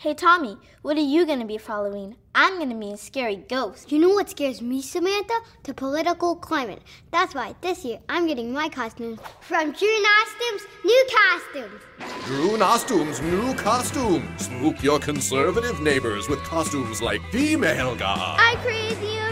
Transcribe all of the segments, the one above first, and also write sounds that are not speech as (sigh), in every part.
Hey Tommy, what are you going to be following? I'm going to be a scary ghost. You know what scares me, Samantha? The political climate. That's why this year I'm getting my costumes from Drew Nostum's New Costumes. Drew Nostum's new costume. Spook your conservative neighbors with costumes like Female God. I crazy the universe and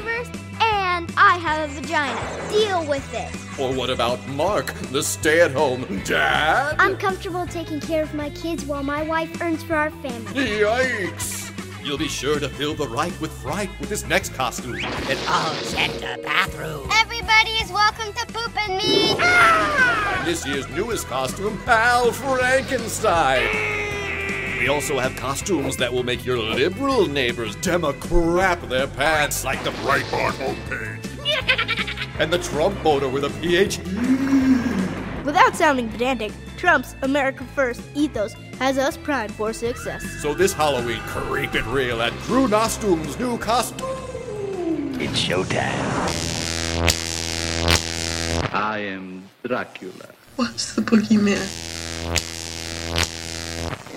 I have a vagina. Deal with it. Or what about Mark, the stay at home dad? I'm comfortable taking care of my kids while my wife earns for our family. Yikes! You'll be sure to fill the right with fright with this next costume. And I'll check the bathroom. Everybody is welcome to poop and me. And ah! this year's newest costume, Al Frankenstein. We also have costumes that will make your liberal neighbors democrap their pants like the Breitbart homepage. And the Trump voter with a PhD. Without sounding pedantic, Trump's America First ethos has us primed for success. So this Halloween, creep it real at Drew Nostum's new costume. It's showtime. I am Dracula. What's the boogeyman?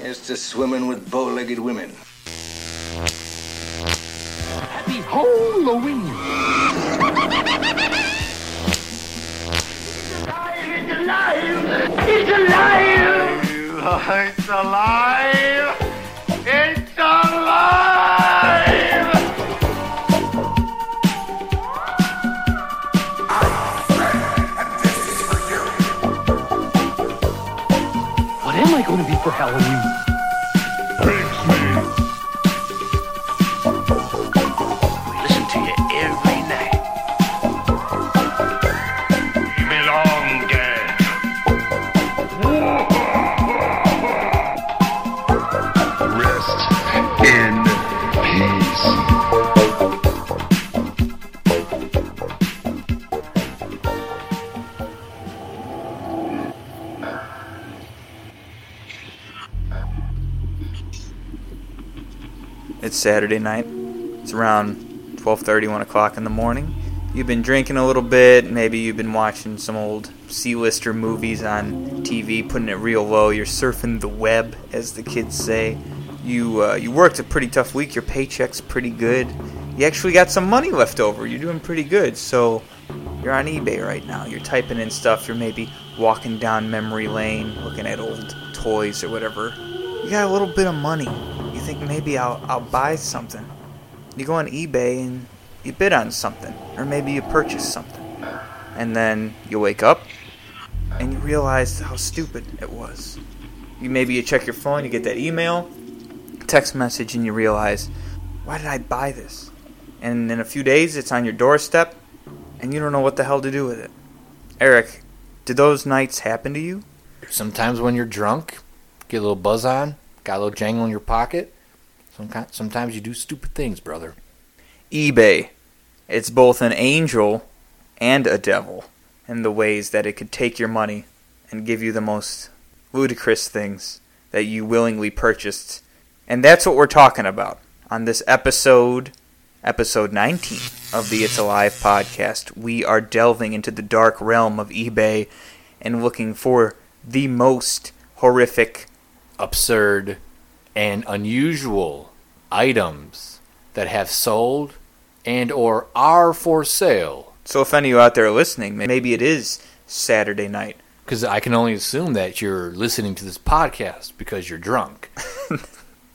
It's just swimming with bow-legged women. Happy Halloween! It's alive! It's alive! It's alive! It's alive! It's alive! I'm ready, and this is for you! What am I going to be for Halloween? Saturday night. It's around 12:30, 1 o'clock in the morning. You've been drinking a little bit. Maybe you've been watching some old C-lister movies on TV, putting it real low. You're surfing the web, as the kids say. You uh, you worked a pretty tough week. Your paycheck's pretty good. You actually got some money left over. You're doing pretty good. So you're on eBay right now. You're typing in stuff. You're maybe walking down memory lane, looking at old toys or whatever. You got a little bit of money. Think maybe I'll I'll buy something. You go on eBay and you bid on something, or maybe you purchase something, and then you wake up and you realize how stupid it was. You maybe you check your phone, you get that email, text message, and you realize, why did I buy this? And in a few days, it's on your doorstep, and you don't know what the hell to do with it. Eric, did those nights happen to you? Sometimes when you're drunk, get a little buzz on, got a little jangle in your pocket. Some- Sometimes you do stupid things, brother. eBay. It's both an angel and a devil in the ways that it could take your money and give you the most ludicrous things that you willingly purchased. And that's what we're talking about on this episode, episode 19 of the It's Alive podcast. We are delving into the dark realm of eBay and looking for the most horrific, Absurd and unusual items that have sold and or are for sale. So if any of you out there are listening, maybe it is Saturday night. Because I can only assume that you're listening to this podcast because you're drunk. (laughs)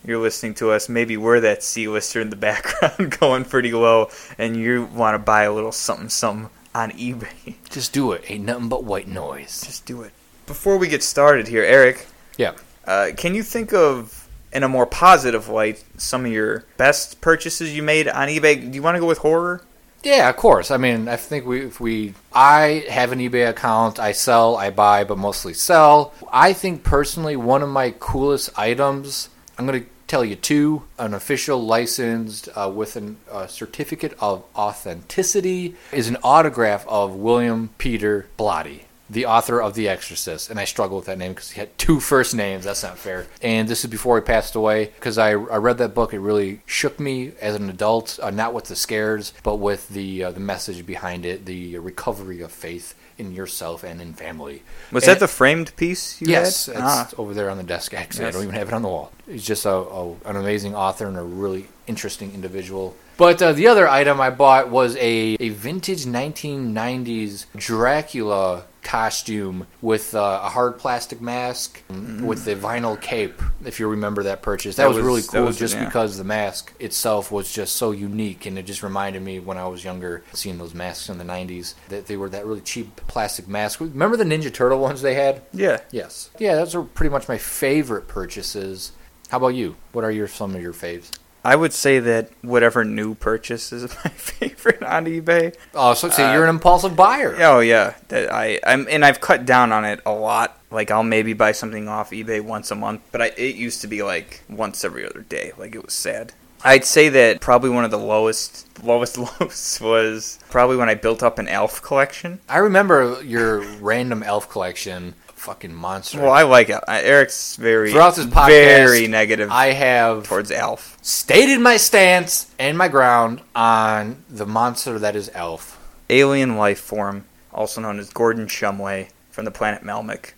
You're listening to us. Maybe we're that C-lister in the (laughs) background (laughs) going pretty low, and you want to buy a little something something on eBay. Just do it. Ain't nothing but white noise. Just do it. Before we get started here, Eric, Yeah. uh, can you think of, in a more positive light, some of your best purchases you made on eBay? Do you want to go with horror? Yeah, of course. I mean, I think we if we I have an eBay account. I sell, I buy, but mostly sell. I think personally one of my coolest items. I'm going to tell you two: an official licensed uh, with a certificate of authenticity is an autograph of William Peter Blatty. The author of The Exorcist, and I struggle with that name because he had two (laughs) first names. That's not fair. And this is before he passed away because I, I read that book. It really shook me as an adult, uh, not with the scares, but with the uh, the message behind it, the recovery of faith in yourself and in family. Was And- that the framed piece you yes, had? it's Ah. over there on the desk. Actually, I don't even have it on the wall. He's just a, a an amazing author and a really interesting individual. But uh, the other item I bought was a, a vintage 1990s Dracula costume with uh, a hard plastic mask with the vinyl cape. If you remember that purchase, that, That was, was- really cool was- just yeah. because the mask itself was just so unique, and it just reminded me when I was younger, seeing those masks in the 90s that they were that really cheap plastic mask. Remember the Ninja Turtle ones they had? Yeah. Yes. Yeah, those are pretty much my favorite purchases. How about you? What are your some of your faves? I would say that whatever new purchase is (laughs) my favorite on eBay. Oh, so, so Uh, you're an impulsive buyer. Oh yeah, that I I'm and I've cut down on it a lot. Like I'll maybe buy something off eBay once a month, but I, it used to be like once every other day. Like it was sad. I'd say that probably one of the lowest lowest (laughs) lows was probably when I built up an ALF collection. I remember your random ALF collection. Fucking monster. Well, I like it. I- Eric's very Throughout this podcast, very negative I have towards ALF. stated my stance and my ground on the monster that is ALF. Alien life form, also known as Gordon Shumway from the planet Melmac.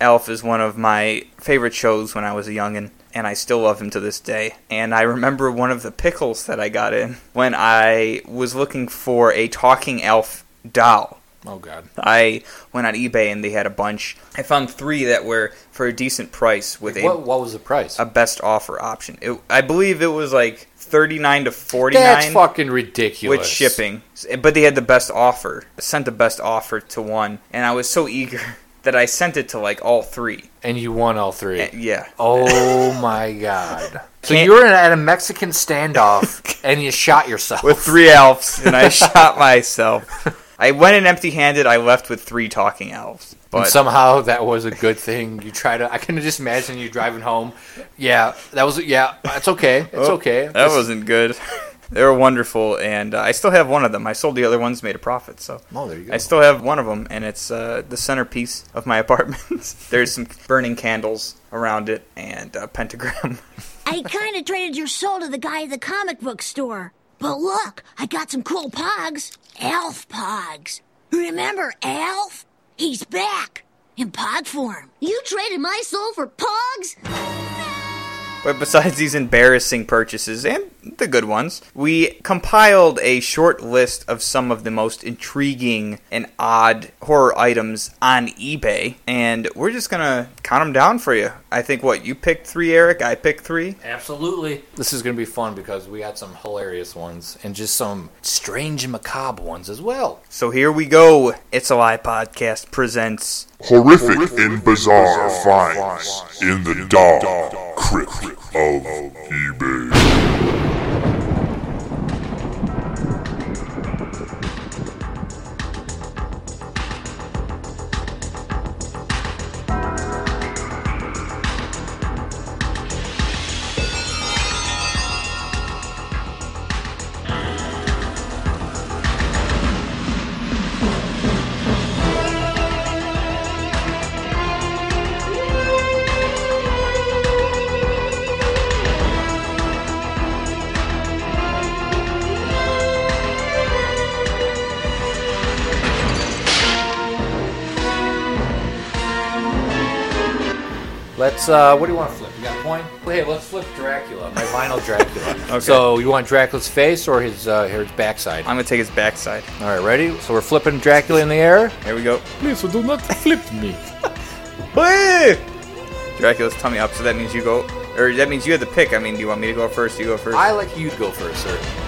ALF is one of my favorite shows when I was a youngin', and I still love him to this day. And I remember one of the pickles that I got in when I was looking for a talking ALF doll. Oh God. I went on eBay and they had a bunch. I found three that were for a decent price with a What, what was the price? a best offer option. It, I believe it was like thirty nine to forty nine That's fucking ridiculous. with shipping. But they had the best offer. I sent the best offer to one, and I was so eager (laughs) that I sent it to like all three. And you won all three. Yeah. Oh (laughs) my God. So Can't- you were at a Mexican standoff (laughs) and you shot yourself. With three elves, and I shot myself. I went in empty handed. I left with three talking elves. And But somehow that was a good thing. You try to. I can just imagine you driving home. Yeah, that was. Yeah, it's okay. It's Oh, okay. That Just- wasn't good. (laughs) they were wonderful, and uh, I still have one of them. I sold the other ones, made a profit. So Oh, there you go. I still have one of them, and it's uh, the centerpiece of my (laughs) apartment. There's some burning candles around it and a pentagram. (laughs) I kind of traded your soul to the guy at the comic book store. But look, I got some cool pogs. ALF pogs. Remember ALF? He's back. In pog form. You traded my soul for pogs? But besides these embarrassing purchases and the good ones, we compiled a short list of some of the most intriguing and odd horror items on eBay, and we're just gonna count them down for you. I think what you picked three, Eric. I picked three. Absolutely. This is going to be fun because we got some hilarious ones and just some strange and macabre ones as well. So here we go. It's Alive podcast presents Horrific and bizarre finds in the dark crypt of eBay. Let's. uh What do you want to flip? You got a coin? Hey, let's flip Dracula. My (laughs) vinyl Dracula. Okay. So you want Dracula's face or his uh, his backside? I'm gonna take his backside. All right, ready? So we're flipping Dracula in the air. Here we go. Please do not flip me. (laughs) Hey! Dracula's tummy up, so that means you go, or that means you had the pick. I mean, do you want me to go first? You go first. I like you to go first, sir.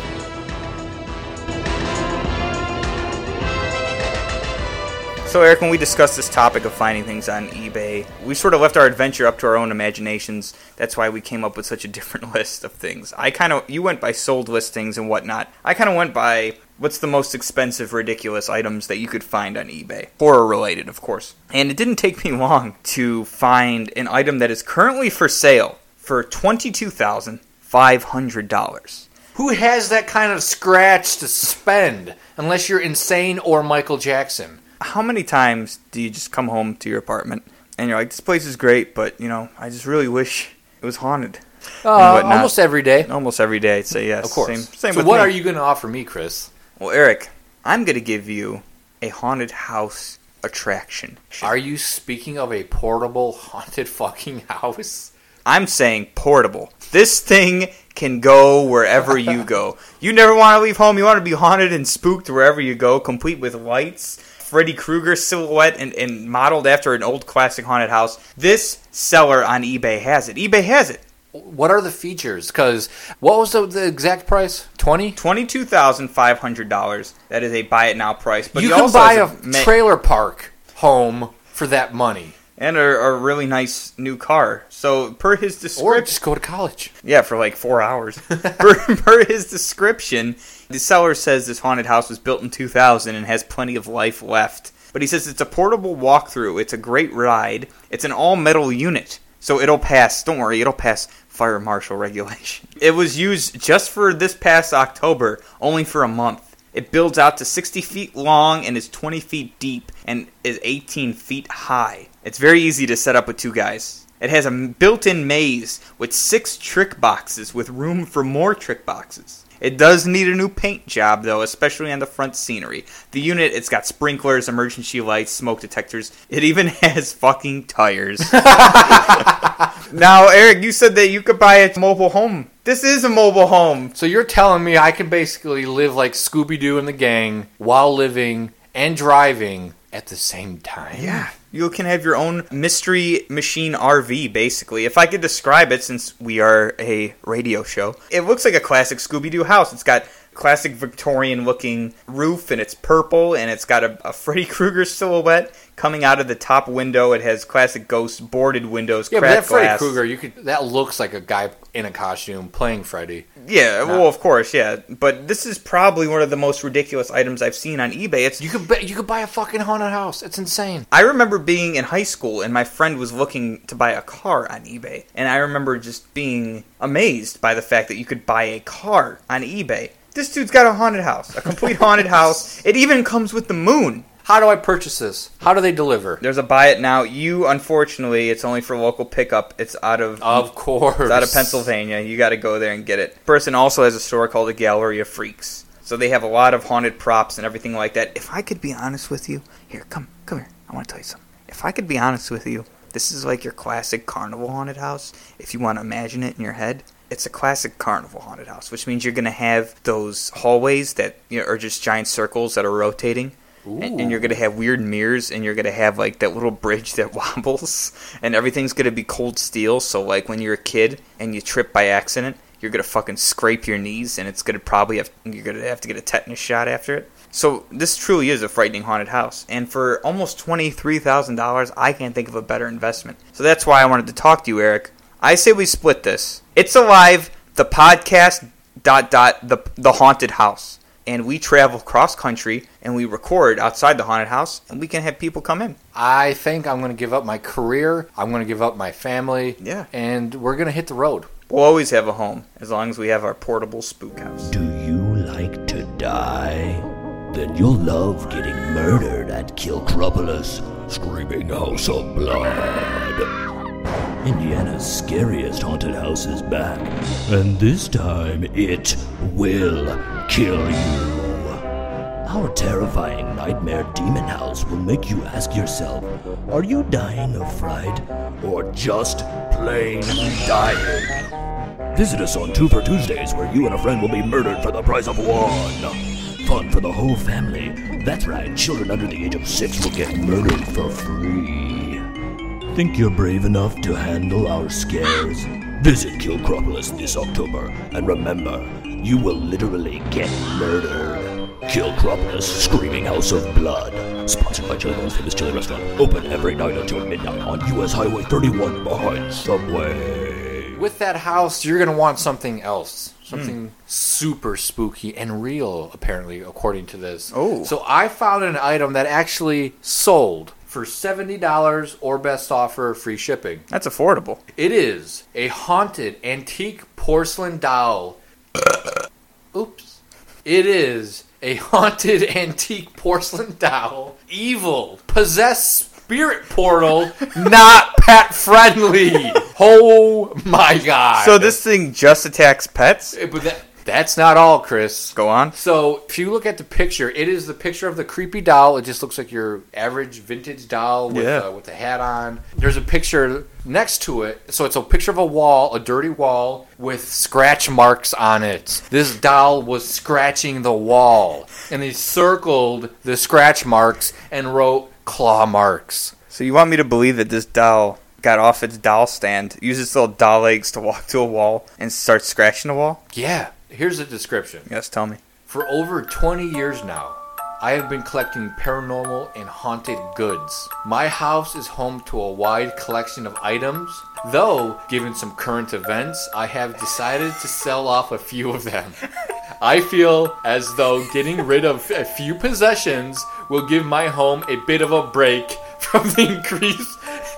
So, Eric, when we discussed this topic of finding things on eBay, we sort of left our adventure up to our own imaginations. That's why we came up with such a different (laughs) list of things. I kind of, you went by sold listings and whatnot. I kind of went by what's the most expensive, ridiculous items that you could find on eBay. Horror related, of course. And it didn't take me (laughs) long to find an item that is currently for sale for $22,500. Who has that kind of scratch to spend? Unless you're insane or Michael Jackson. How many times do you just come home to your apartment and you're like, this place is great, but, you know, I just really wish it was haunted? Uh, almost every day. Almost every day, I'd say yes. Of course. Same, same so what me. are you going to offer me, Chris? Well, Eric, I'm going to give you a haunted house attraction. Are you speaking of a portable haunted fucking house? I'm saying portable. This thing can go wherever you (laughs) go. You never want to leave home. You want to be haunted and spooked wherever you go, complete with lights, Freddy Krueger silhouette, and, and modeled after an old classic haunted house. This seller on eBay has it. eBay has it. What are the features? Because what was the, the exact price? Twenty. Twenty-two thousand five hundred dollars. That is a buy it now price. But you can buy a ma- trailer park home for that money, and a, a really nice new car. So per his description, or just go to college. Yeah, for like four hours. (laughs) per, per his description, the seller says this haunted house was built in 2000 and has plenty of life left. But he says it's a portable walkthrough. It's a great ride. It's an all metal unit. So it'll pass, don't worry, it'll pass fire marshal (laughs) regulation. It was used just for this past October, only for a month. It builds out to 60 feet long and is 20 feet deep and is 18 feet high. It's very easy to set up with two guys. It has a built in maze with six trick boxes with room for more trick boxes. It does need a new paint job though, especially on the front scenery. The unit, it's got sprinklers, emergency lights, smoke detectors. It even (laughs) has fucking tires. (laughs) (laughs) now, Eric, you said that you could buy a mobile home. This is a mobile home. So you're telling me I can basically live like Scooby Doo and the gang while living and driving at the same time? Yeah. You can have your own mystery machine RV, basically. If I could describe it, since we are a radio show, it looks like a classic Scooby Doo house. It's got classic Victorian looking roof, and it's purple, and it's got a, a Freddy Krueger silhouette coming out of the top window. It has classic ghost boarded windows, Yeah, but that Freddy. Krueger, you could that looks like a guy in a costume playing Freddy. Yeah, well, of course, yeah. But this is probably one of the most ridiculous items I've seen on eBay. It's You could buy, you could buy a fucking haunted house. It's insane. I remember being in high school and my friend was looking to buy a car on eBay. And I remember just being amazed by the fact that you could buy a car on eBay. This dude's got a haunted house, a complete haunted house. (laughs) It even comes with the moon. How do I purchase this? How do they deliver? There's a buy it now. You, unfortunately, it's only for local pickup. It's out of Of course. it's out of Pennsylvania. You got to go there and get it. Person also has a store called the Gallery of Freaks. So they have a lot of haunted props and everything like that. If I could be honest with you, here, come, come here. I want to tell you something. If I could be honest with you, this is like your classic carnival haunted house. If you want to imagine it in your head, it's a classic carnival haunted house, which means you're going to have those hallways that you know, are just giant circles that are rotating. And, and you're gonna have weird mirrors, and you're gonna have like that little bridge that (laughs) wobbles, and everything's gonna be cold steel. So like when you're a kid and you trip by accident, you're gonna fucking scrape your knees, and it's gonna probably have you're gonna have to get a tetanus shot after it. So this truly is a frightening haunted house, and for almost twenty three thousand dollars, I can't think of a better investment. So that's why I wanted to talk to you, Eric. I say we split this. It's alive. The podcast dot dot the the haunted house, and we travel cross country and we record outside the haunted house, and we can have people come in. I think I'm going to give up my career. I'm going to give up my family. Yeah. And we're going to hit the road. We'll always have a home as long as we have our portable spook house. Do you like to die? Then you'll love getting murdered at Kilcropolis, Screaming House of Blood. Indiana's scariest haunted house is back, and this time it will kill you. Our terrifying nightmare demon house will make you ask yourself are you dying of fright or just plain dying? Visit us on Two for Tuesdays, where you and a friend will be murdered for the price of one. Fun for the whole family. That's right, children under the age of six will get murdered for free. Think you're brave enough to handle our scares? (gasps) Visit Kilcropolis this October, and remember, you will literally get murdered. Kilcropolis, Screaming House of Blood. Sponsored by Chili Bones Famous Chili Restaurant. Open every night until midnight on US Highway 31 behind Subway. With that house, you're going to want something else. Something hmm. super spooky and real, apparently, according to this. Oh. So I found an item that actually sold for $70 or best offer free shipping. That's affordable. It is a haunted antique porcelain doll. (coughs) Oops. It is a haunted (laughs) antique porcelain doll. Evil. Possessed spirit portal. (laughs) not pet friendly. (laughs) Oh my god. So this thing just attacks pets? But that, That's not all, Chris. Go on. So, if you look at the picture, it is the picture of the creepy doll. It just looks like your average vintage doll with, Yeah. uh, with a hat on. There's a picture next to it. So, it's a picture of a wall, a dirty wall, with scratch marks on it. This doll was scratching the wall. And they circled the scratch marks and wrote claw marks. So you want me to believe that this doll got off its doll stand, used its little doll legs to walk to a wall, and start scratching the wall? Yeah. Here's the description. Yes, tell me. For over 20 years now, I have been collecting paranormal and haunted goods. My house is home to a wide collection of items, though, given some current events, I have decided to sell off a few of them. (laughs) I feel as though getting rid of a few possessions will give my home a bit of a break from the (laughs) increased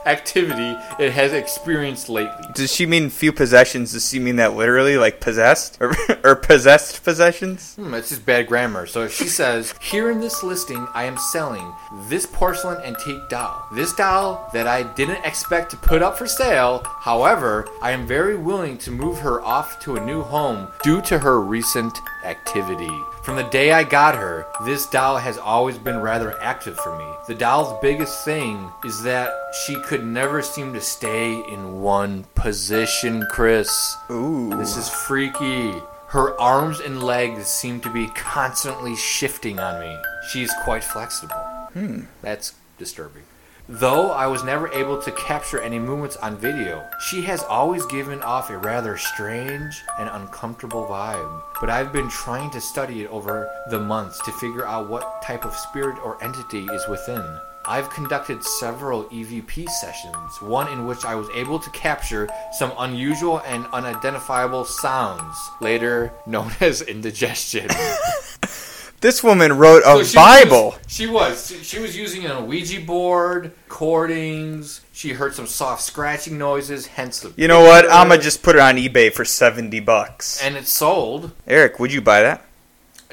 activity it has experienced lately. Does she mean few possessions? Does she mean that literally, like possessed? (laughs) Or, or possessed possessions? Hmm, it's just bad grammar. So she says, Here in this listing, I am selling this porcelain antique doll. This doll that I didn't expect to put up for sale. However, I am very willing to move her off to a new home due to her recent activity. From the day I got her, this doll has always been rather active for me. The doll's biggest thing is that she could never seem to stay in one position, Chris. Ooh. This is freaky. Her arms and legs seem to be constantly shifting on me. She's quite flexible. Hmm. That's disturbing. Though I was never able to capture any movements on video, she has always given off a rather strange and uncomfortable vibe. But I've been trying to study it over the months to figure out what type of spirit or entity is within. I've conducted several EVP sessions, one in which I was able to capture some unusual and unidentifiable sounds, later known (laughs) as indigestion. (laughs) This woman wrote a So she Bible. Was, she was. She- was using a Ouija board, cordings. She heard some soft scratching noises, hence the. You know what? picture. I'ma just put it on eBay for seventy bucks. And it sold. Eric, would you buy that?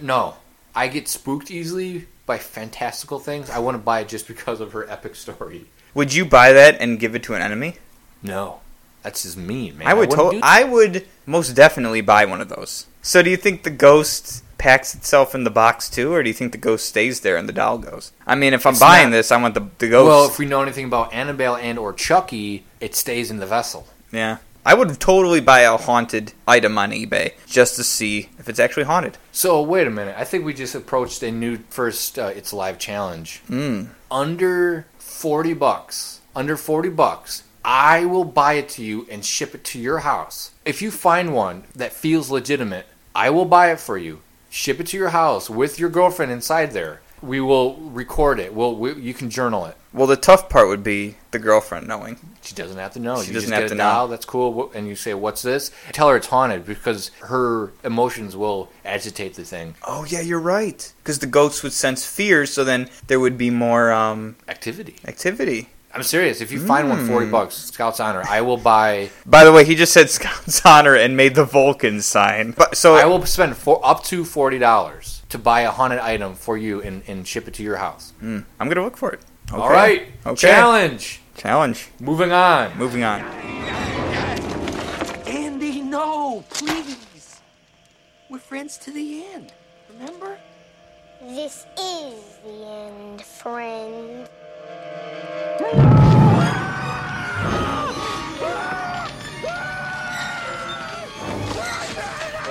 No, I get spooked easily by fantastical things. I want to buy it just because of her epic story. Would you buy that and give it to an enemy? No, that's just mean, man. I would. wouldn't To- I would most definitely buy one of those. So, do you think the ghost packs itself in the box too, or do you think the ghost stays there and the doll goes? I mean, if I'm It's buying not- this, I want the the ghost. Well, if we know anything about Annabelle and or Chucky, it stays in the vessel. yeah, I would totally buy a haunted item on eBay just to see if it's actually haunted. So wait a minute. I think we just approached a new first. Uh, it's live challenge. Mm. Under forty bucks. Under forty bucks. I will buy it to you and ship it to your house. If you find one that feels legitimate, I will buy it for you. Ship it to your house with your girlfriend inside there. We will record it. We'll, we, you can journal it. Well, the tough part would be the girlfriend knowing. She doesn't have to know. She you doesn't have to know. That's cool. And you say, "What's this?" Tell her it's haunted because her emotions will agitate the thing. Oh yeah, you're right. Because the ghosts would sense fear, so then there would be more um, Activity. activity. I'm serious. If you find one Mm. 40 bucks, Scout's honor, I will buy. By the way, he just said Scout's honor and made the Vulcan sign. But so I will spend for, up to forty dollars to buy a haunted item for you and, and ship it to your house. Hmm, I'm gonna look for it. All Okay. right. Okay. Challenge. Challenge. Moving on. Moving on. Andy, no, please. We're friends to the end. Remember? This is the end, friend. Well,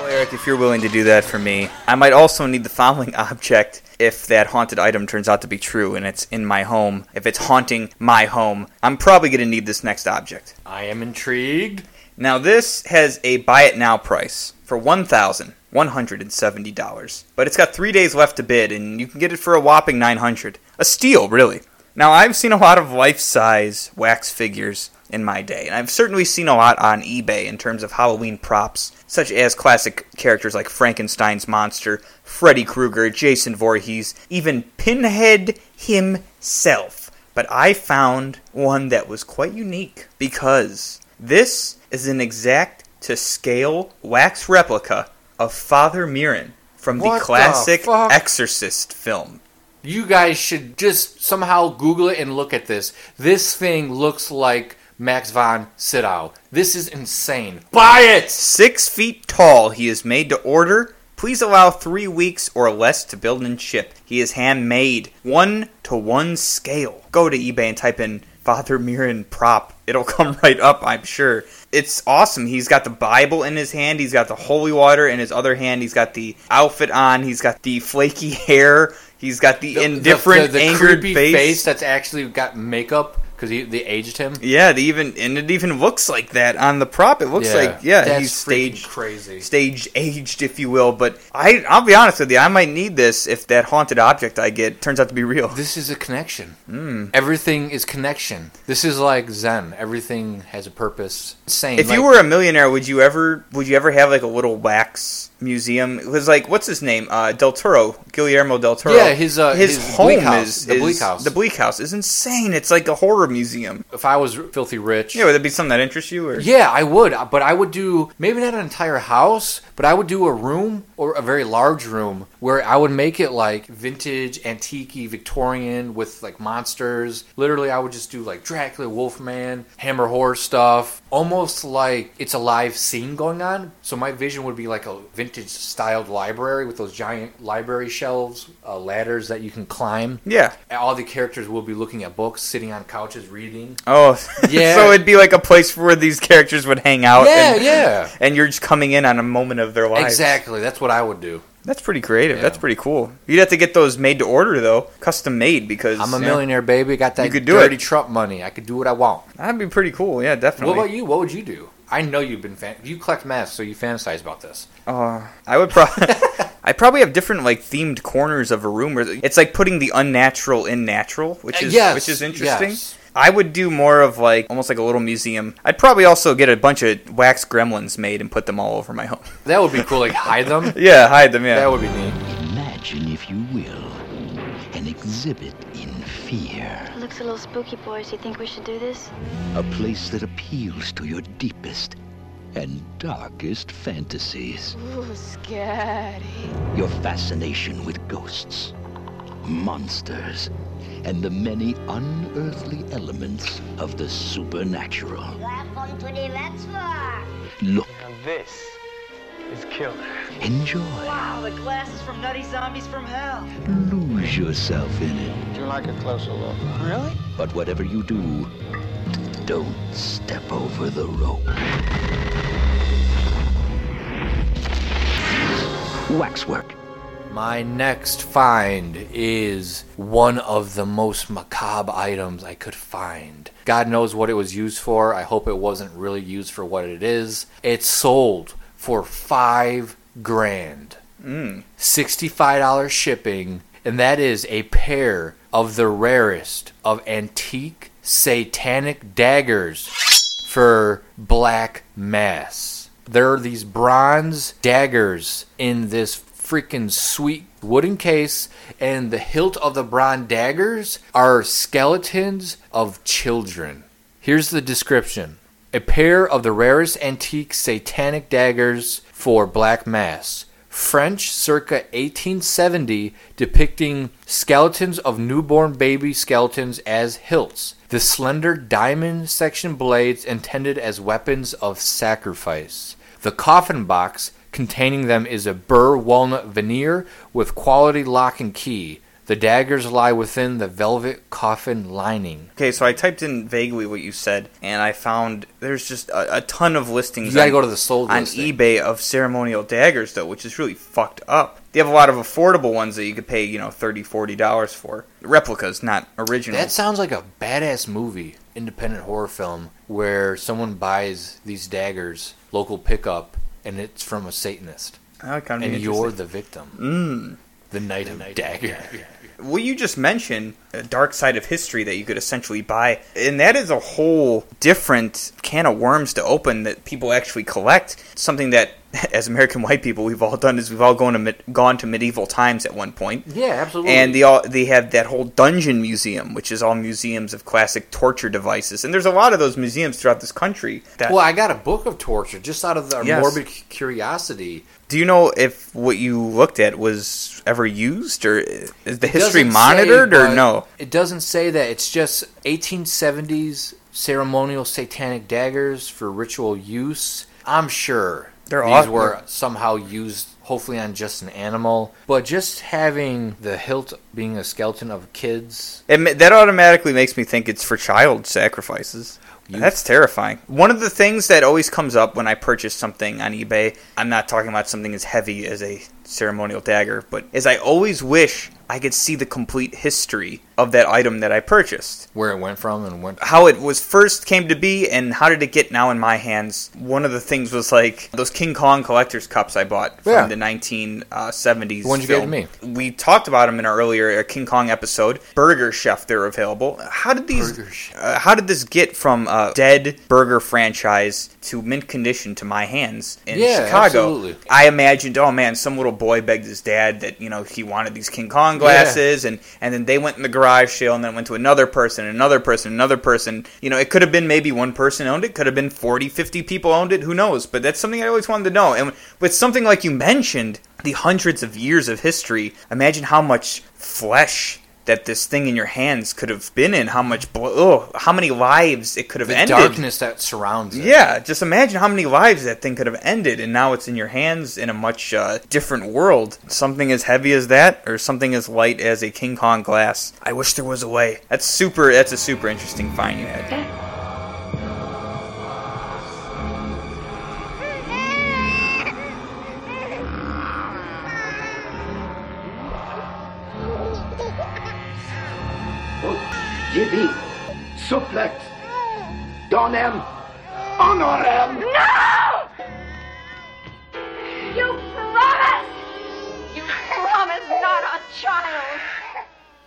Eric, if you're willing to do that for me, I might also need the following (laughs) object if that haunted item turns out to be true and it's in my home. If it's haunting my home, I'm probably going to need this next object. I am intrigued. Now, this has a buy it now price for $1,170, but it's got three days left to bid, and you can get it for a whopping 900 A steal, really. Now, I've seen a lot of life size wax figures in my day, and I've certainly seen a lot on eBay in terms of Halloween props, such as classic characters like Frankenstein's monster, Freddy Krueger, Jason Voorhees, even Pinhead himself. But I found one that was quite unique because this is an exact to scale wax replica of Father Merrin from What the the classic fuck? Exorcist film. You guys should just somehow Google it and look at this. This thing looks like Max von Sydow. This is insane. Buy it! Six feet tall, he is made to order. Please allow three weeks or less to build and ship. He is handmade, one to one scale. Go to eBay and type in Father Merrin prop. It'll (laughs) come right up, I'm sure. It's awesome. He's got the Bible in his hand. He's got the holy water in his other hand. He's got the outfit on. He's got the flaky (laughs) hair. He's got the, indifferent, the, the, the angered creepy face. that's actually got makeup because they aged him. Yeah, they even and it even looks like that on the prop. It looks Yeah, like yeah, he's staged crazy. stage aged, if you will. But I, I'll be honest with you, I might need this if that haunted object I get turns out to be real. This is a connection. Mm. Everything is connection. This is like Zen. Everything has a purpose. Same. If you were a millionaire, would you ever would you ever have like a little wax museum? It was like what's his name? Uh, Del Toro, Guillermo Del Toro. Yeah, his, uh, his, his home Bleak House, is the is- Bleak House. The Bleak House is insane. It's like a horror museum. if I was filthy rich, Yeah, would that be something that interests you? Or Yeah, I would, but I would do maybe not an entire house, but I would do a room or a very large room where I would make it like vintage, antique, Victorian with like monsters. Literally, I would just do like Dracula, Wolfman, Hammer horror stuff, almost like it's a live scene going on. So my vision would be like a vintage styled library with those giant library shelves, uh, ladders that you can climb. Yeah. And all the characters will be looking at books, sitting on couches, reading. Oh, (laughs) Yeah. so it'd be like a place where these characters would hang out. Yeah, and, yeah. And you're just coming in on a moment of their lives. Exactly. That's what I would do. That's pretty creative. That's pretty cool. You'd have to get those made to order though, custom made because I'm a yeah, millionaire, baby. Got that You could do dirty it. Trump money. I could do what I want. That'd be pretty cool. Yeah, definitely. What about you? What would you do? I know you've been fan- you collect masks, so you fantasize about this. Uh, I would probably. (laughs) I probably have different like themed corners of a room where it's like putting the unnatural in natural, which Uh, is yes, which is interesting. yes. I would do more of like almost like a little museum. I'd probably also get a bunch of wax gremlins made and put them all over my home. That would be cool. Like (laughs) hide them. yeah, hide them. Yeah, That would be neat. Imagine, if you will, an exhibit in fear. Looks a little spooky, boys. You think we should do this? A place that appeals to your deepest and darkest fantasies. Ooh, scary. Your fascination with ghosts, monsters, and the many unearthly elements of the supernatural. Welcome to the Vetsvar. Look, at This is killer. enjoy, Wow, the glasses from Nutty Zombies from Hell. lose yourself in it. Would you like a closer look? Really? But whatever you do, don't step over the rope. Waxwork. My next find is one of the most macabre items I could find. God knows what it was used for. I hope it wasn't really used for what it is. It sold for five grand. Mm. $65 shipping, and that is a pair of the rarest of antique satanic daggers for Black Mass. There are these bronze daggers in this freaking sweet wooden case, and the hilt of the bronze daggers are skeletons of children. Here's the description a pair of the rarest antique satanic daggers for Black Mass. French circa 1870 depicting skeletons of newborn baby skeletons as hilts. The slender diamond section blades intended as weapons of sacrifice. The coffin box containing them is a burr walnut veneer with quality lock and key. The daggers lie within the velvet coffin lining. Okay, so I typed in vaguely what you said, and I found there's just a, a ton of listings. You gotta on- go to the sold on listing. eBay of ceremonial daggers, though, which is really fucked up. They have a lot of affordable ones that you could pay, you know, 30 40 dollars for. Replicas, not original. That sounds like a badass movie, independent horror film, where someone buys these daggers, local pickup, and it's from a Satanist. That kind of and you're the victim. Mm. The Knight of Dagger. Well, you just mentioned a dark side of history that you could essentially buy, and that is a whole different can of worms to open that people actually collect. Something that (laughs) as American white people, we've all done is we've all gone to gone to medieval times at one point. Yeah, absolutely. And they all they have that whole dungeon museum, which is all museums of classic torture devices. And there's a lot of those museums throughout this country. That, well, I got a book of torture just out of the Yes. morbid curiosity. do you know if what you looked at was ever used, or is the It history monitored, say, or no? It doesn't say that. It's just 1870s ceremonial satanic daggers for ritual use. I'm sure They're these awesome. were somehow used, hopefully on just an animal. But just having the hilt being a skeleton of kids. It, that automatically makes me think it's for child sacrifices. That's terrifying. One of the things that always comes up when I purchase something on eBay, I'm not talking about something as heavy as a ceremonial dagger, but as I always wish I could see the complete history of that item that I purchased. Where it went from and. How it was first came to be and how did it get now in my hands. One of the things was like those King Kong collector's cups I bought from Yeah. the 1970s. The ones you gave to film. We talked about them in our earlier uh, King Kong episode. Burger Chef, they're available. How did these? Uh, how did this get from a dead burger franchise to mint condition to my hands in Yeah, Chicago? absolutely. I imagined, oh man, some little boy begged his dad that you know he wanted these King Kong glasses, and and then they went in the garage sale, and then went to another person, another person, another person. You know, it could have been maybe one person owned it, could have been 40, 50 people owned it. Who knows? But that's something I always wanted to know. And with something like you mentioned, the hundreds of years of history, imagine how much flesh. That this thing in your hands could have been in, how much, blo- oh, how many lives it could have The ended. darkness that surrounds it. Yeah, just imagine how many lives that thing could have ended, and now it's in your hands in a much uh, different world. Something as heavy as that, or something as light as a King Kong glass. I wish there was a way. That's super. That's a super interesting find you had. Yippee! Suplex! Donem! Honorem! No! You promised! You promised not a child!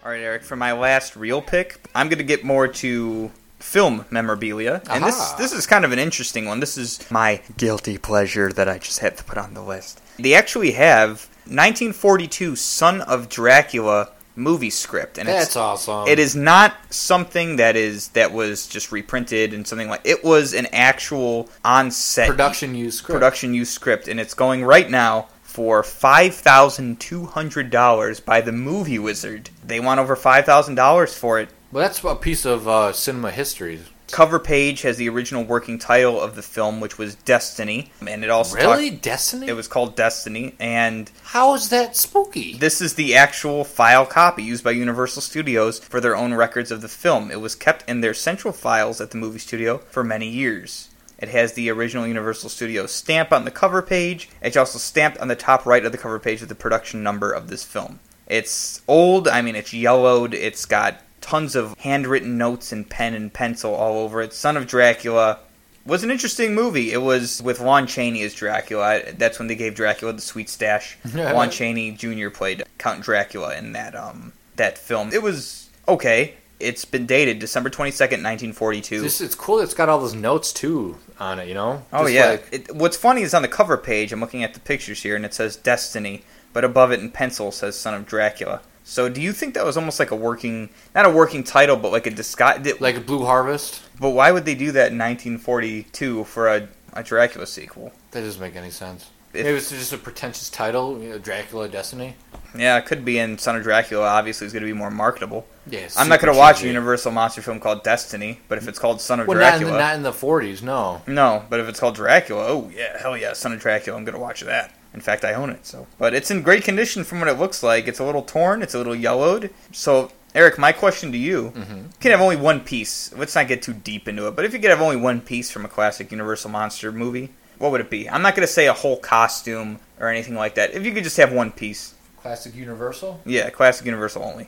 All right, Eric. For my last real pick, I'm going to get more to film memorabilia, and this this is kind of an interesting one. This is my guilty pleasure that I just had to put on the list. They actually have 1942 Son of Dracula movie script, and That's it's, awesome. It is not something that is that was just reprinted and something like it was an actual on set Production use script. production use script, and it's going right now for five thousand two hundred dollars by the Movie Wizard. They want over five thousand dollars for it. Well, that's a piece of uh, cinema history. Cover page has the original working title of the film, which was Destiny, and it also Really? Destiny? It was called Destiny, and How is that spooky? this is the actual file copy used by Universal Studios for their own records of the film. It was kept in their central files at the movie studio for many years. It has the original Universal Studios stamp on the cover page. It's also stamped on the top right of the cover page with the production number of this film. It's old, I mean, it's yellowed, it's got tons of handwritten notes in pen and pencil all over it. Son of Dracula was an interesting movie. It was with Lon Chaney as Dracula. That's when they gave Dracula the sweet stash. (laughs) Lon Chaney Jr. played Count Dracula in that um that film. It was okay. It's been dated December twenty second, nineteen forty two. It's cool. It's got all those notes too on it. You know. Oh Just yeah. like- it, what's funny is on the cover page. I'm looking at the pictures here, and it says Destiny, but above it in pencil says Son of Dracula. So do you think that was almost like a working, not a working title, but like a disguise? like a Blue Harvest. But why would they do that in 1942 for a, a Dracula sequel? That doesn't make any sense. If- Maybe it's just a pretentious title, you know, Dracula Destiny. Yeah, it could be. And Son of Dracula obviously is going to be more marketable. Yeah, I'm not going to watch a. Universal monster film called Destiny, but if it's called Son of Well, not in, Dracula, the, not in the 40s, no. no. But if it's called Dracula, oh yeah, hell yeah, Son of Dracula, I'm going to watch that. In fact, I own it. So, but it's in great condition from what it looks like. It's a little torn. It's a little yellowed. So, Eric, my question to you: Mm-hmm. You can have only one piece. Let's not get too deep into it. But if you could have only one piece from a classic Universal monster movie, what would it be? I'm not going to say a whole costume or anything like that. If you could just have one piece, Classic Universal? yeah, classic Universal only.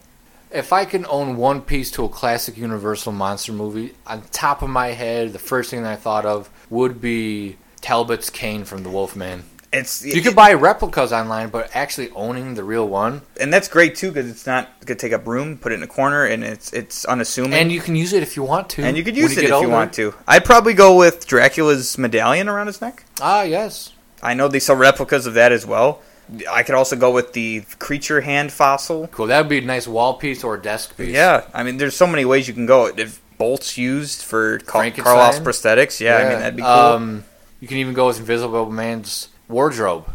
If I can own one piece to a classic Universal monster movie, on top of my head, the first thing that I thought of would be Talbot's cane from The Wolfman. It's You could buy replicas online, but actually owning the real one, and that's great too because it's not going to take up room, put it in a corner, and it's it's unassuming. and you can use it if you want to. And you could use it if older. you want to. I'd probably go with Dracula's medallion around his neck. Ah, yes. I know they sell replicas of that as well. I could also go with the creature hand fossil. Cool. That would be a nice wall piece or a desk piece. Yeah, I mean, there's so many ways you can go. If bolts used for Car- Frankenstein? Carlisle's prosthetics, yeah, I mean that'd be cool. Um, you can even go with Invisible Man's wardrobe.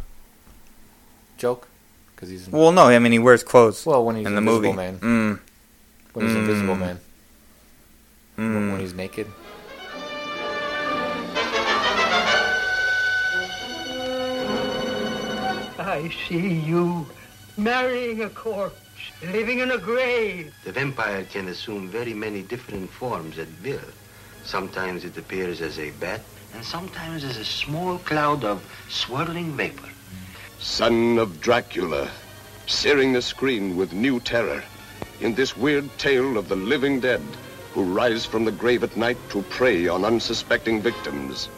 Joke? Because he's well, no, I mean he wears clothes. Well, when he's in the Invisible movie, Man. Mm. when he's Mm. Invisible Man. Mm. When he's naked. I see you marrying a corpse, living in a grave. The vampire can assume very many different forms at will. Sometimes it appears as a bat, and sometimes as a small cloud of swirling vapor. Son of Dracula, searing the screen with new terror in this weird tale of the living dead who rise from the grave at night to prey on unsuspecting victims.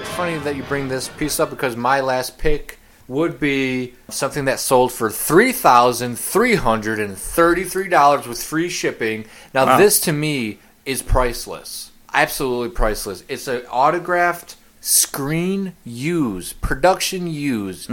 It's funny that you bring this piece up because my last pick would be something that sold for $3,333 with free shipping. Now, Wow. this to me is priceless. Absolutely priceless. It's an autographed screen used, production used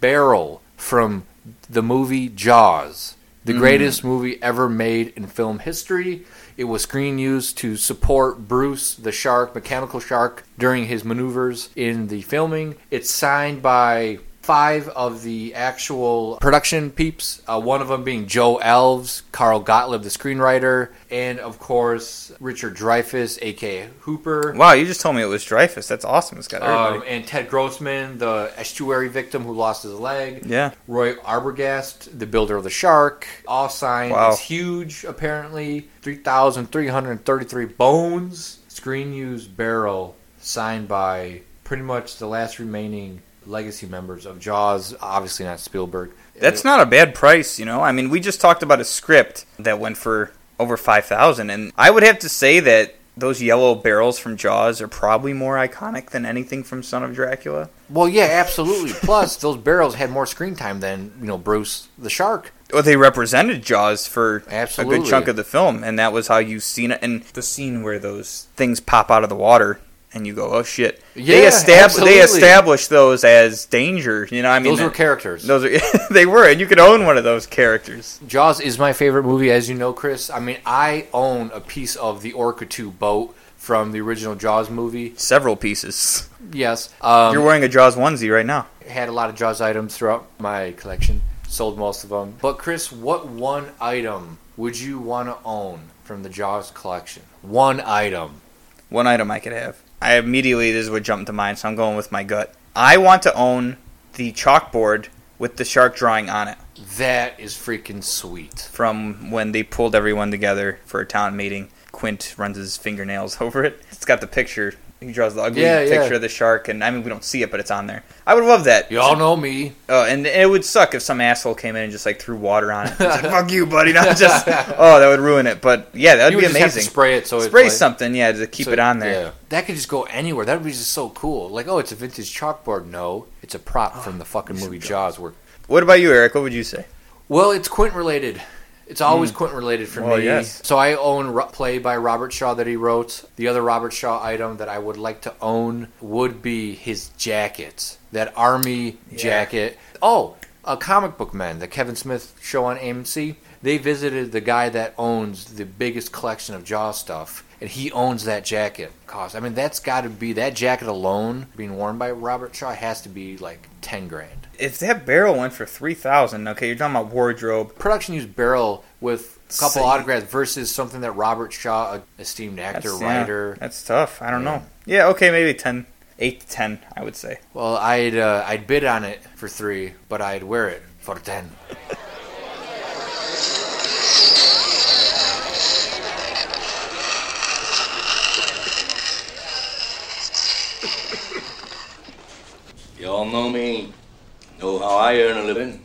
barrel from the movie Jaws, the Mm. greatest movie ever made in film history. It was screen used to support Bruce the shark, mechanical shark, during his maneuvers in the filming. It's signed by five of the actual production peeps, uh, one of them being Joe Alves, Carl Gottlieb, the screenwriter, and of course Richard Dreyfuss, aka Hooper. Wow, you just told me it was Dreyfus. That's awesome. It's got everybody. Um, and Ted Grossman, the estuary victim who lost his leg. Yeah. Roy Arbogast, the builder of the shark. All signed. Wow. It's huge, apparently. 3,333 bones. Screen used barrel signed by pretty much the last remaining legacy members of Jaws. Obviously not Spielberg. That's not a bad price, you know. I mean, we just talked about a script that went for over five thousand, and I would have to say that those yellow barrels from Jaws are probably more iconic than anything from Son of Dracula. Well, yeah, absolutely. (laughs) Plus, those barrels had more screen time than, you know, Bruce the shark. Well, they represented Jaws for absolutely. a good chunk of the film, and that was how you seen it. And the scene where those things pop out of the water, and you go, "Oh shit!" they Yeah, estab- They established those as danger. You know, I mean, Those were characters. Those are (laughs) they were, and you could own one of those characters. Jaws is my favorite movie, as you know, Chris. I mean, I own a piece of the Orca 2 boat from the original Jaws movie. Several pieces. Yes. Um, You're wearing a Jaws onesie right now. had a lot of Jaws items throughout my collection. Sold most of them. But Chris, what one item would you want to own from the Jaws collection? One item. One item I could have. I immediately this is what jumped to mind, so I'm going with my gut. I want to own the chalkboard with the shark drawing on it That is freaking sweet. from when they pulled everyone together for a town meeting. Quint runs his fingernails (laughs) over it. It's got the picture. He draws the ugly Yeah, yeah. picture of the shark, and I mean we don't see it, but it's on there. I would love that. You all know me. Oh, and it would suck if some asshole came in and just like threw water on it. Like, Fuck you, buddy. Not (laughs) just. Oh, that would ruin it. But yeah, that would You be would just have to amazing. spray it so it's spray like- something, yeah, to keep So, it on there. yeah. That could just go anywhere. That would be just so cool. Like, oh, it's a vintage chalkboard. No, it's a prop from oh, the fucking movie Jaws. Where, What about you, Eric? What would you say? well, it's Quint related. It's always Mm. Quint related for Well, me. yes. So I own play by Robert Shaw that he wrote. The other Robert Shaw item that I would like to own would be his jacket, that army jacket. Oh, a comic book man, the Kevin Smith show on AMC. They visited the guy that owns the biggest collection of Jaw stuff, and he owns that jacket. Cost, I mean, that's got to be that jacket alone being worn by Robert Shaw has to be like ten grand. If that barrel went for three thousand, okay, you're talking about wardrobe. production used barrel with a couple See. autographs versus something that Robert Shaw, a esteemed actor, That's, yeah, writer. that's tough. I don't Yeah. know. Yeah, okay, maybe ten, eight to ten, I would say. Well, I'd uh, I'd bid on it for three, but I'd wear it for ten. Y'all know me, know how I earn a living.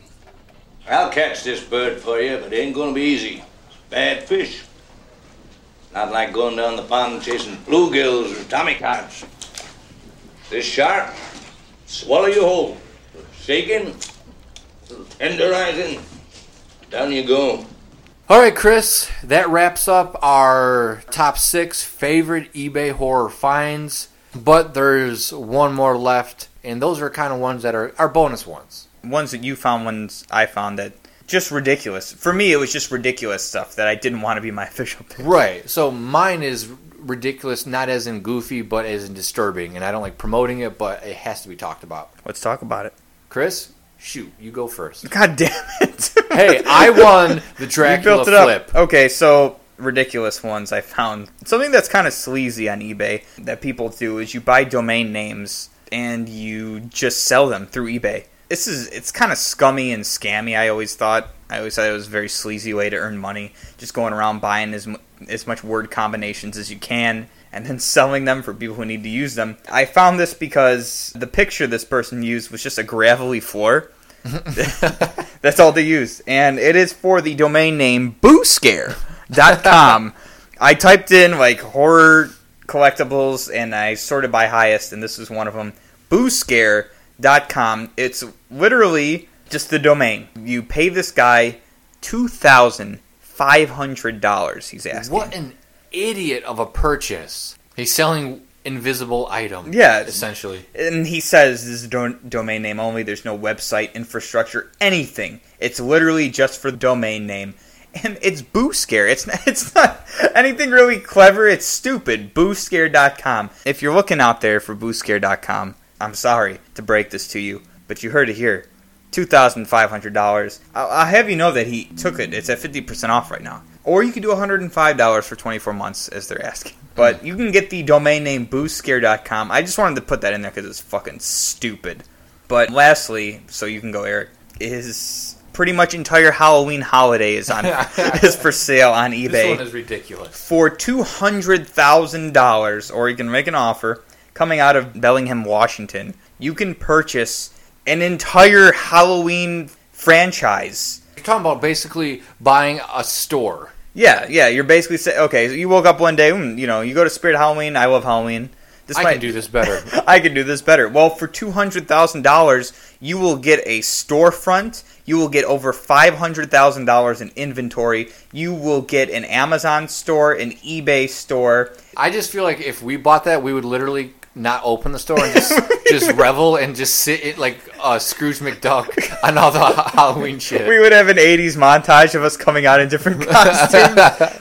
I'll catch this bird for you, but it ain't gonna be easy. It's bad fish. Not like going down the pond chasing bluegills or tommy carps. This shark, swallow you whole. Shaking, tenderizing, down you go. All right, Chris, that wraps up our top six favorite eBay horror finds. But there's one more left, and those are kind of ones that are, are bonus ones. Ones that you found, ones I found that just ridiculous. For me, it was just ridiculous stuff that I didn't want to be my (laughs) official pick. Right. So mine is ridiculous, not as in goofy, but as in disturbing. And I don't like promoting it, but it has to be talked about. Let's talk about it. Chris, shoot, you go first. (laughs) God damn it. (laughs) hey, I won the Dracula you built it flip. Up. Okay, so ridiculous ones I found. Something that's kind of sleazy on eBay that people do is you buy domain names and you just sell them through eBay. This is it's kind of scummy and scammy. I always thought. I always thought it was a very sleazy way to earn money, just going around buying as as much word combinations as you can and then (laughs) selling them for people who need to use them. I found this because the picture this person used was just a gravelly floor. (laughs) That's all they used. And it is for the domain name booscare.com. (laughs) I typed in like horror collectibles and I sorted by highest, and this is one of them. Booscare.com. It's literally just the domain. You pay this guy $2,500, he's asking. What an idiot of a purchase. He's selling invisible item. Yeah, essentially. And he says this is do- domain name only. There's no website, infrastructure, anything. It's literally just for the domain name, and it's Booscare. It's not, (laughs) it's not anything really clever. It's stupid. Booscare.com. If you're looking out there for Booscare.com, I'm sorry to break this to you, but you heard it here. Two thousand five hundred dollars. I'll, I'll have you know that he took it. It's at fifty percent off right now. Or you could do one hundred and five dollars for twenty four months, as they're asking. But you can get the domain name boostscare.com. I just wanted to put that in there because it's fucking stupid. But lastly, so you can go, Eric, is pretty much entire Halloween holiday is on (laughs) is for sale on eBay. This one is ridiculous. For two hundred thousand dollars, or you can make an offer coming out of Bellingham, Washington. You can purchase an entire Halloween franchise. You're talking about basically buying a store. Yeah, yeah. You're basically saying, okay, so you woke up one day, mm, you know, you go to Spirit Halloween. I love Halloween. This I might, can do this better. (laughs) I can do this better. Well, for two hundred thousand dollars, you will get a storefront. You will get over five hundred thousand dollars in inventory. You will get an Amazon store, an eBay store. I just feel like if we bought that, we would literally not open the store and just (laughs) just revel and just sit it like uh, Scrooge McDuck on all the Halloween shit. We would have an '80s montage of us coming out in different (laughs) costumes,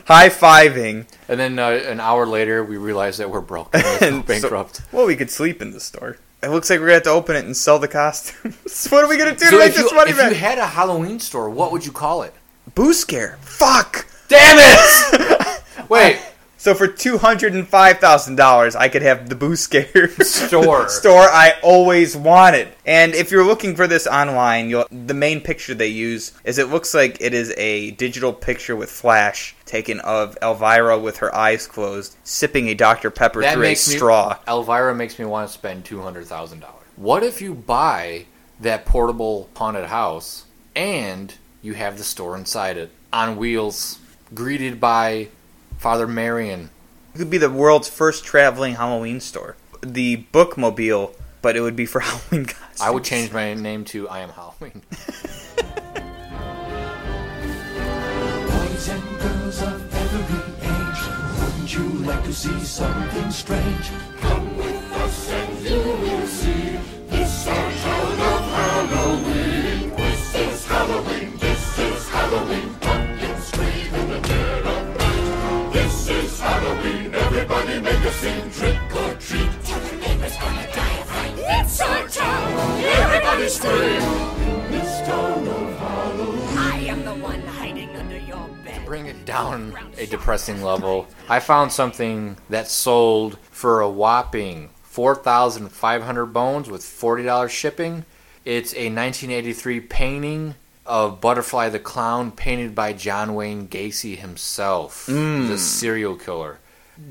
high fiving, and then uh, an hour later we realize that we're broke (laughs) and bankrupt. So, well, we could sleep in the store. It looks like we're gonna have to open it and sell the costumes. (laughs) what are we gonna do so to make this money if back? If you had a Halloween store, what would you call it? Boo Scare. Fuck. Damn it! (laughs) Wait. So for two hundred and five thousand dollars, I could have the Boo Scare store (laughs) store I always wanted. And if you're looking for this online, you'll, the main picture they use is it looks like it is a digital picture with flash taken of Elvira with her eyes closed, sipping a Dr Pepper that through a straw. Me, Elvira makes me want to spend two hundred thousand dollars. What if you buy that portable haunted house and you have the store inside it on wheels, greeted by Father Merrin. It could be the world's first traveling Halloween store. The bookmobile, but it would be for (laughs) Halloween costumes. I would change my name to I Am Halloween. (laughs) Boys and girls of every age, wouldn't you like to see something strange? Come with us and you fright. It's town. Everybody scream. This town of Halloween. I am the one hiding under your bed. Bring it down a depressing level. I found something that sold for a whopping 4,500 bones with $40 shipping. It's a 1983 painting of Butterfly the Clown painted by John Wayne Gacy himself, Mm. the serial killer.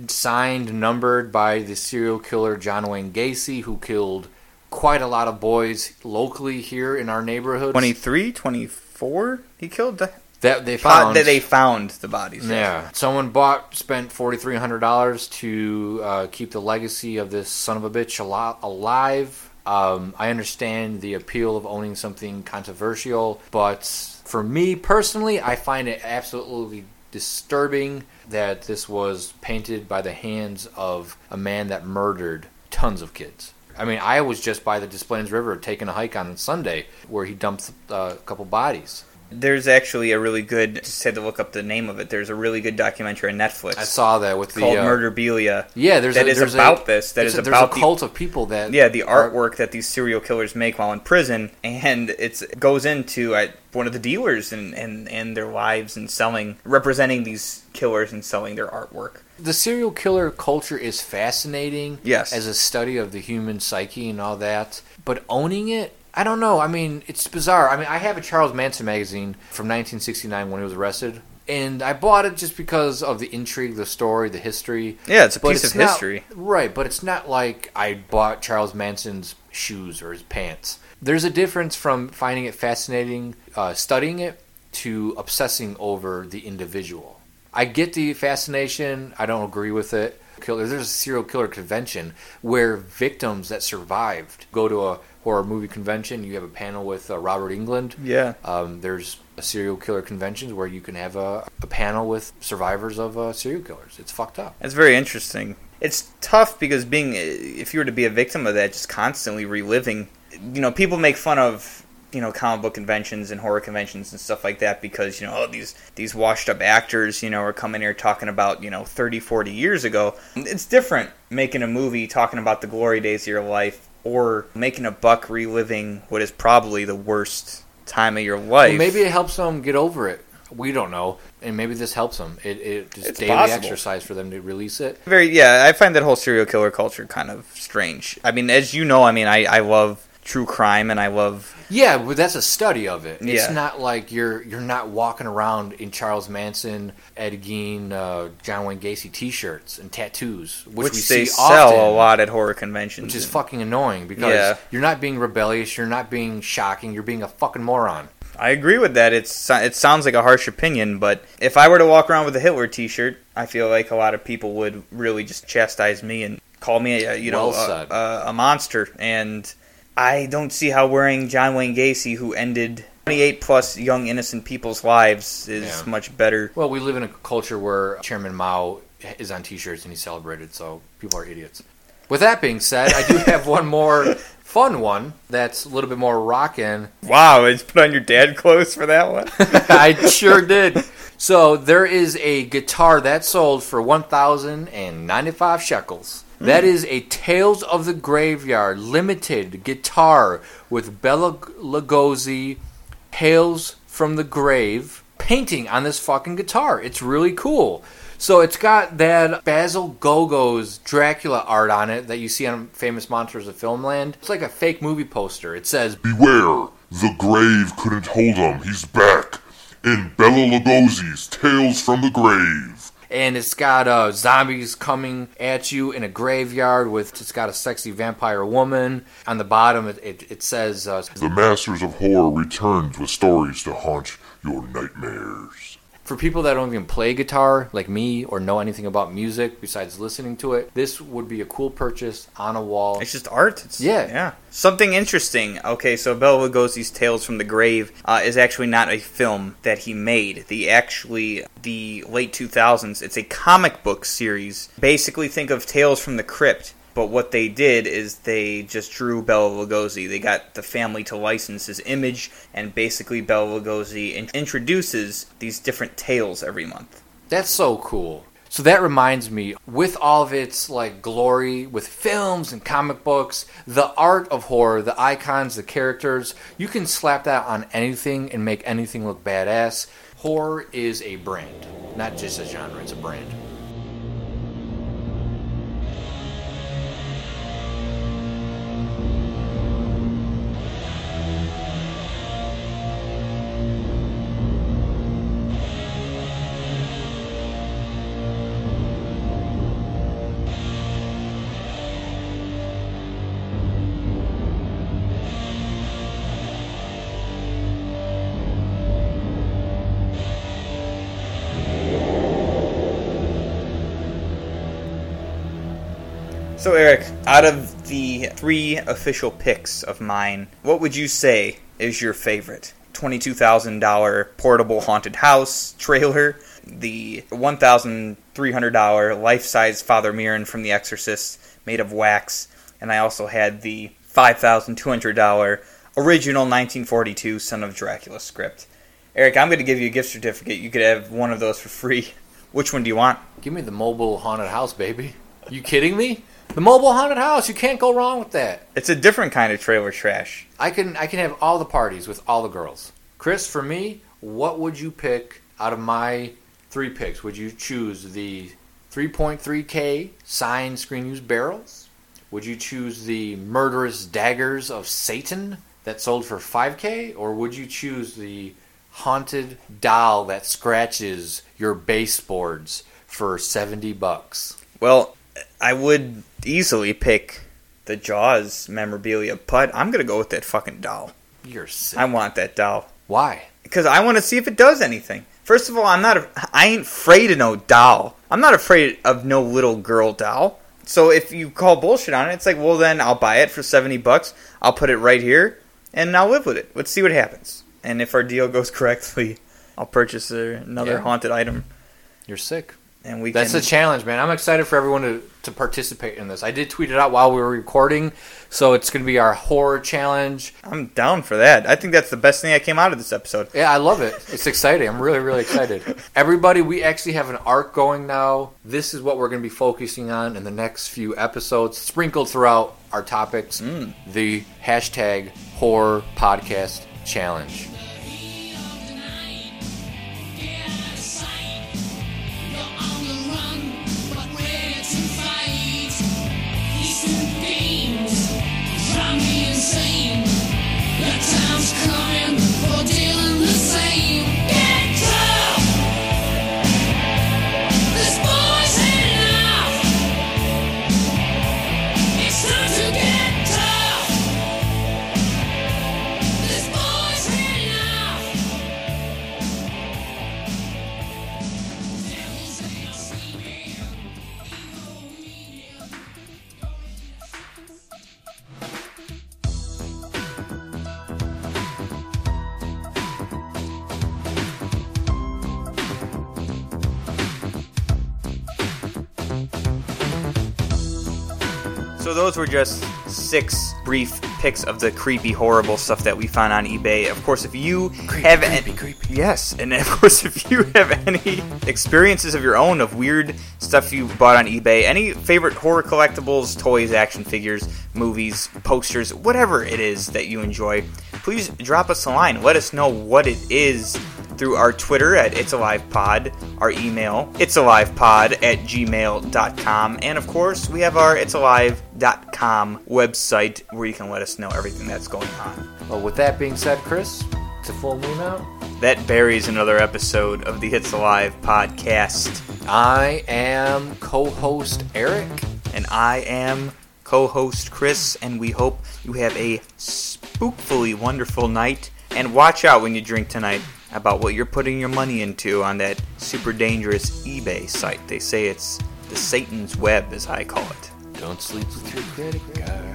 Signed, numbered by the serial killer John Wayne Gacy, who killed quite a lot of boys locally here in our neighborhood. 23, 24? He killed the. That they found. that they found the bodies. Yeah. Someone bought, spent forty three hundred dollars to uh, keep the legacy of this son of a bitch al- alive. Um, I understand the appeal of owning something controversial, but for me personally, I find it absolutely disturbing that this was painted by the hands of a man that murdered tons of kids. I mean, I was just by the Des Plaines River taking a hike on Sunday where he dumped uh, a couple bodies. There's actually a really good. Just had to look up the name of it. There's a really good documentary on Netflix. I saw that with the called uh, Murderabilia. Yeah, there's that a, is there's about a, this. That is there's a, about a the- cult of people that yeah, the artwork that these serial killers make while in prison, and it's it goes into uh, one of the dealers and, and and their lives and selling, representing these killers and selling their artwork. the serial killer culture is fascinating. Yes. as a study of the human psyche and all that, but owning it. I don't know. I mean, it's bizarre. I mean, I have a Charles Manson magazine from 1969 when he was arrested, and I bought it just because of the intrigue, the story, the history. Yeah, it's a But piece of not- history. right? But it's not like I bought Charles Manson's shoes or his pants. There's a difference from finding it fascinating, uh, studying it, to obsessing over the individual. I get the fascination. I don't agree with it. Killer. There's a serial killer convention where victims that survived go to a horror movie convention. You have a panel with uh, Robert Englund. Yeah. Um, there's a serial killer conventions where you can have a, a panel with survivors of uh, serial killers. It's fucked up. It's very interesting. It's tough because being, if you were to be a victim of that, just constantly reliving, you know, people make fun of, you know, comic book conventions and horror conventions and stuff like that because, you know, oh, these, these washed up actors, you know, are coming here talking about, you know, 30, 40 years ago. It's different making a movie talking about the glory days of your life or making a buck reliving what is probably the worst time of your life. Well, maybe it helps them get over it. We don't know, and maybe this helps them. It, it just It's daily possible. exercise for them to release it. Very yeah, I find that whole serial killer culture kind of strange. I mean, as you know, I mean, I, I love true crime and I love Yeah, but that's a study of it. It's not like you're you're not walking around in Charles Manson, Ed Gein, uh, John Wayne Gacy T-shirts and tattoos, which, which, we they see sell often, a lot at horror conventions, which is and- fucking annoying because Yeah. you're not being rebellious, you're not being shocking, you're being a fucking moron. I agree with that. It's it sounds like a harsh opinion, but if I were to walk around with a Hitler T-shirt, I feel like a lot of people would really just chastise me and call me, a, you know, Well a, a, a monster. And I don't see how wearing John Wayne Gacy, who ended 28 plus young innocent people's lives, is Yeah. much better. Well, we live in a culture where Chairman Mao is on T-shirts and he's celebrated, so people are idiots. With that being said, I do (laughs) have one more fun one that's a little bit more rockin'. Wow, it's put on your dad clothes for that one. (laughs) I sure (laughs) did. So there is a guitar that sold for one thousand and ninety-five shekels. That is a Tales of the Graveyard limited guitar with Bela Lugosi, Tales from the Grave painting on this fucking guitar. It's really cool. So it's got that Basil Gogos Dracula art on it that you see on Famous Monsters of Filmland. It's like a fake movie poster. It says Beware, the grave couldn't hold him. He's back in Bela Lugosi's Tales from the Grave. And it's got uh, zombies coming at you in a graveyard with it's got a sexy vampire woman on the bottom it, it, it says uh, The Masters of Horror returns with stories to haunt your nightmares. For people that don't even play guitar like me or know anything about music besides listening to it this would be a cool purchase on a wall It's just art. It's, Yeah. yeah. Something interesting. Okay, so Bela Lugosi's Tales from the Grave uh, is actually not a film that he made. The actually the late 2000s. It's a comic book series. Basically, think of Tales from the Crypt. But what they did is they just drew Bela Lugosi. They got the family to license his image, and basically Bela Lugosi in- introduces these different tales every month. That's so cool. So that reminds me, with all of its like glory, with films and comic books, the art of horror, the icons, the characters, you can slap that on anything and make anything look badass. Horror is a brand, not just a genre, it's a brand. Out of the three official picks of mine, what would you say is your favorite? $22,000 portable haunted house trailer, the $1,300 life size Father Merrin from The Exorcist made of wax, and I also had the $5,200 original 1942 Son of Dracula script. Eric, I'm going to give you a gift certificate. You could have one of those for free. Which one do you want? Give me the mobile haunted house, baby. You kidding me? The mobile haunted house. You can't go wrong with that. It's a different kind of trailer trash. I can I can have all the parties with all the girls. Chris, for me, what would you pick out of my three picks? Would you choose the 3.3K signed screen used barrels? Would you choose the murderous daggers of Satan that sold for 5K? Or would you choose the haunted doll that scratches your baseboards for 70 bucks? Well, I would easily pick the Jaws memorabilia, but I'm going to go with that fucking doll. You're sick. I want that doll. Why? Because I want to see if it does anything. First of all, I'm not. A, I ain't afraid of no doll. I'm not afraid of no little girl doll. So if you call bullshit on it, it's like, well, then I'll buy it for seventy bucks. I'll put it right here, and I'll live with it. Let's see what happens. And if our deal goes (laughs) correctly, I'll purchase another Yeah. haunted item. You're sick. And we That's can. the challenge, man. I'm excited for everyone to, to participate in this. I did tweet it out while we were recording, so it's going to be our horror challenge. I'm down for that. I think that's the best thing that came out of this episode. Yeah, I love it. It's exciting. I'm really, really excited. (laughs) Everybody, we actually have an arc going now. This is what we're going to be focusing on in the next few episodes, sprinkled throughout our topics. Mm. The hashtag horror podcast challenge. So those were just six brief pics of the creepy, horrible stuff that we found on eBay. Of course, if you have any, yes, and of course, if you have any experiences of your own of weird stuff you bought on eBay, any favorite horror collectibles, toys, action figures, movies, posters, whatever it is that you enjoy, please drop us a line. Let us know what it is through our Twitter at It's Alive Pod, our email, It's Alive Pod at gmail.com, and of course, we have our It's Alive.com website where you can let us know everything that's going on. Well, with that being said, Chris, it's a full moon out. That buries another episode of the It's Alive podcast. I am co host Eric. And I am co host Chris, and we hope you have a spookfully wonderful night. And watch out when you drink tonight about what you're putting your money into on that super dangerous eBay site. They say it's the Satan's Web, as I call it. Don't sleep with your credit card.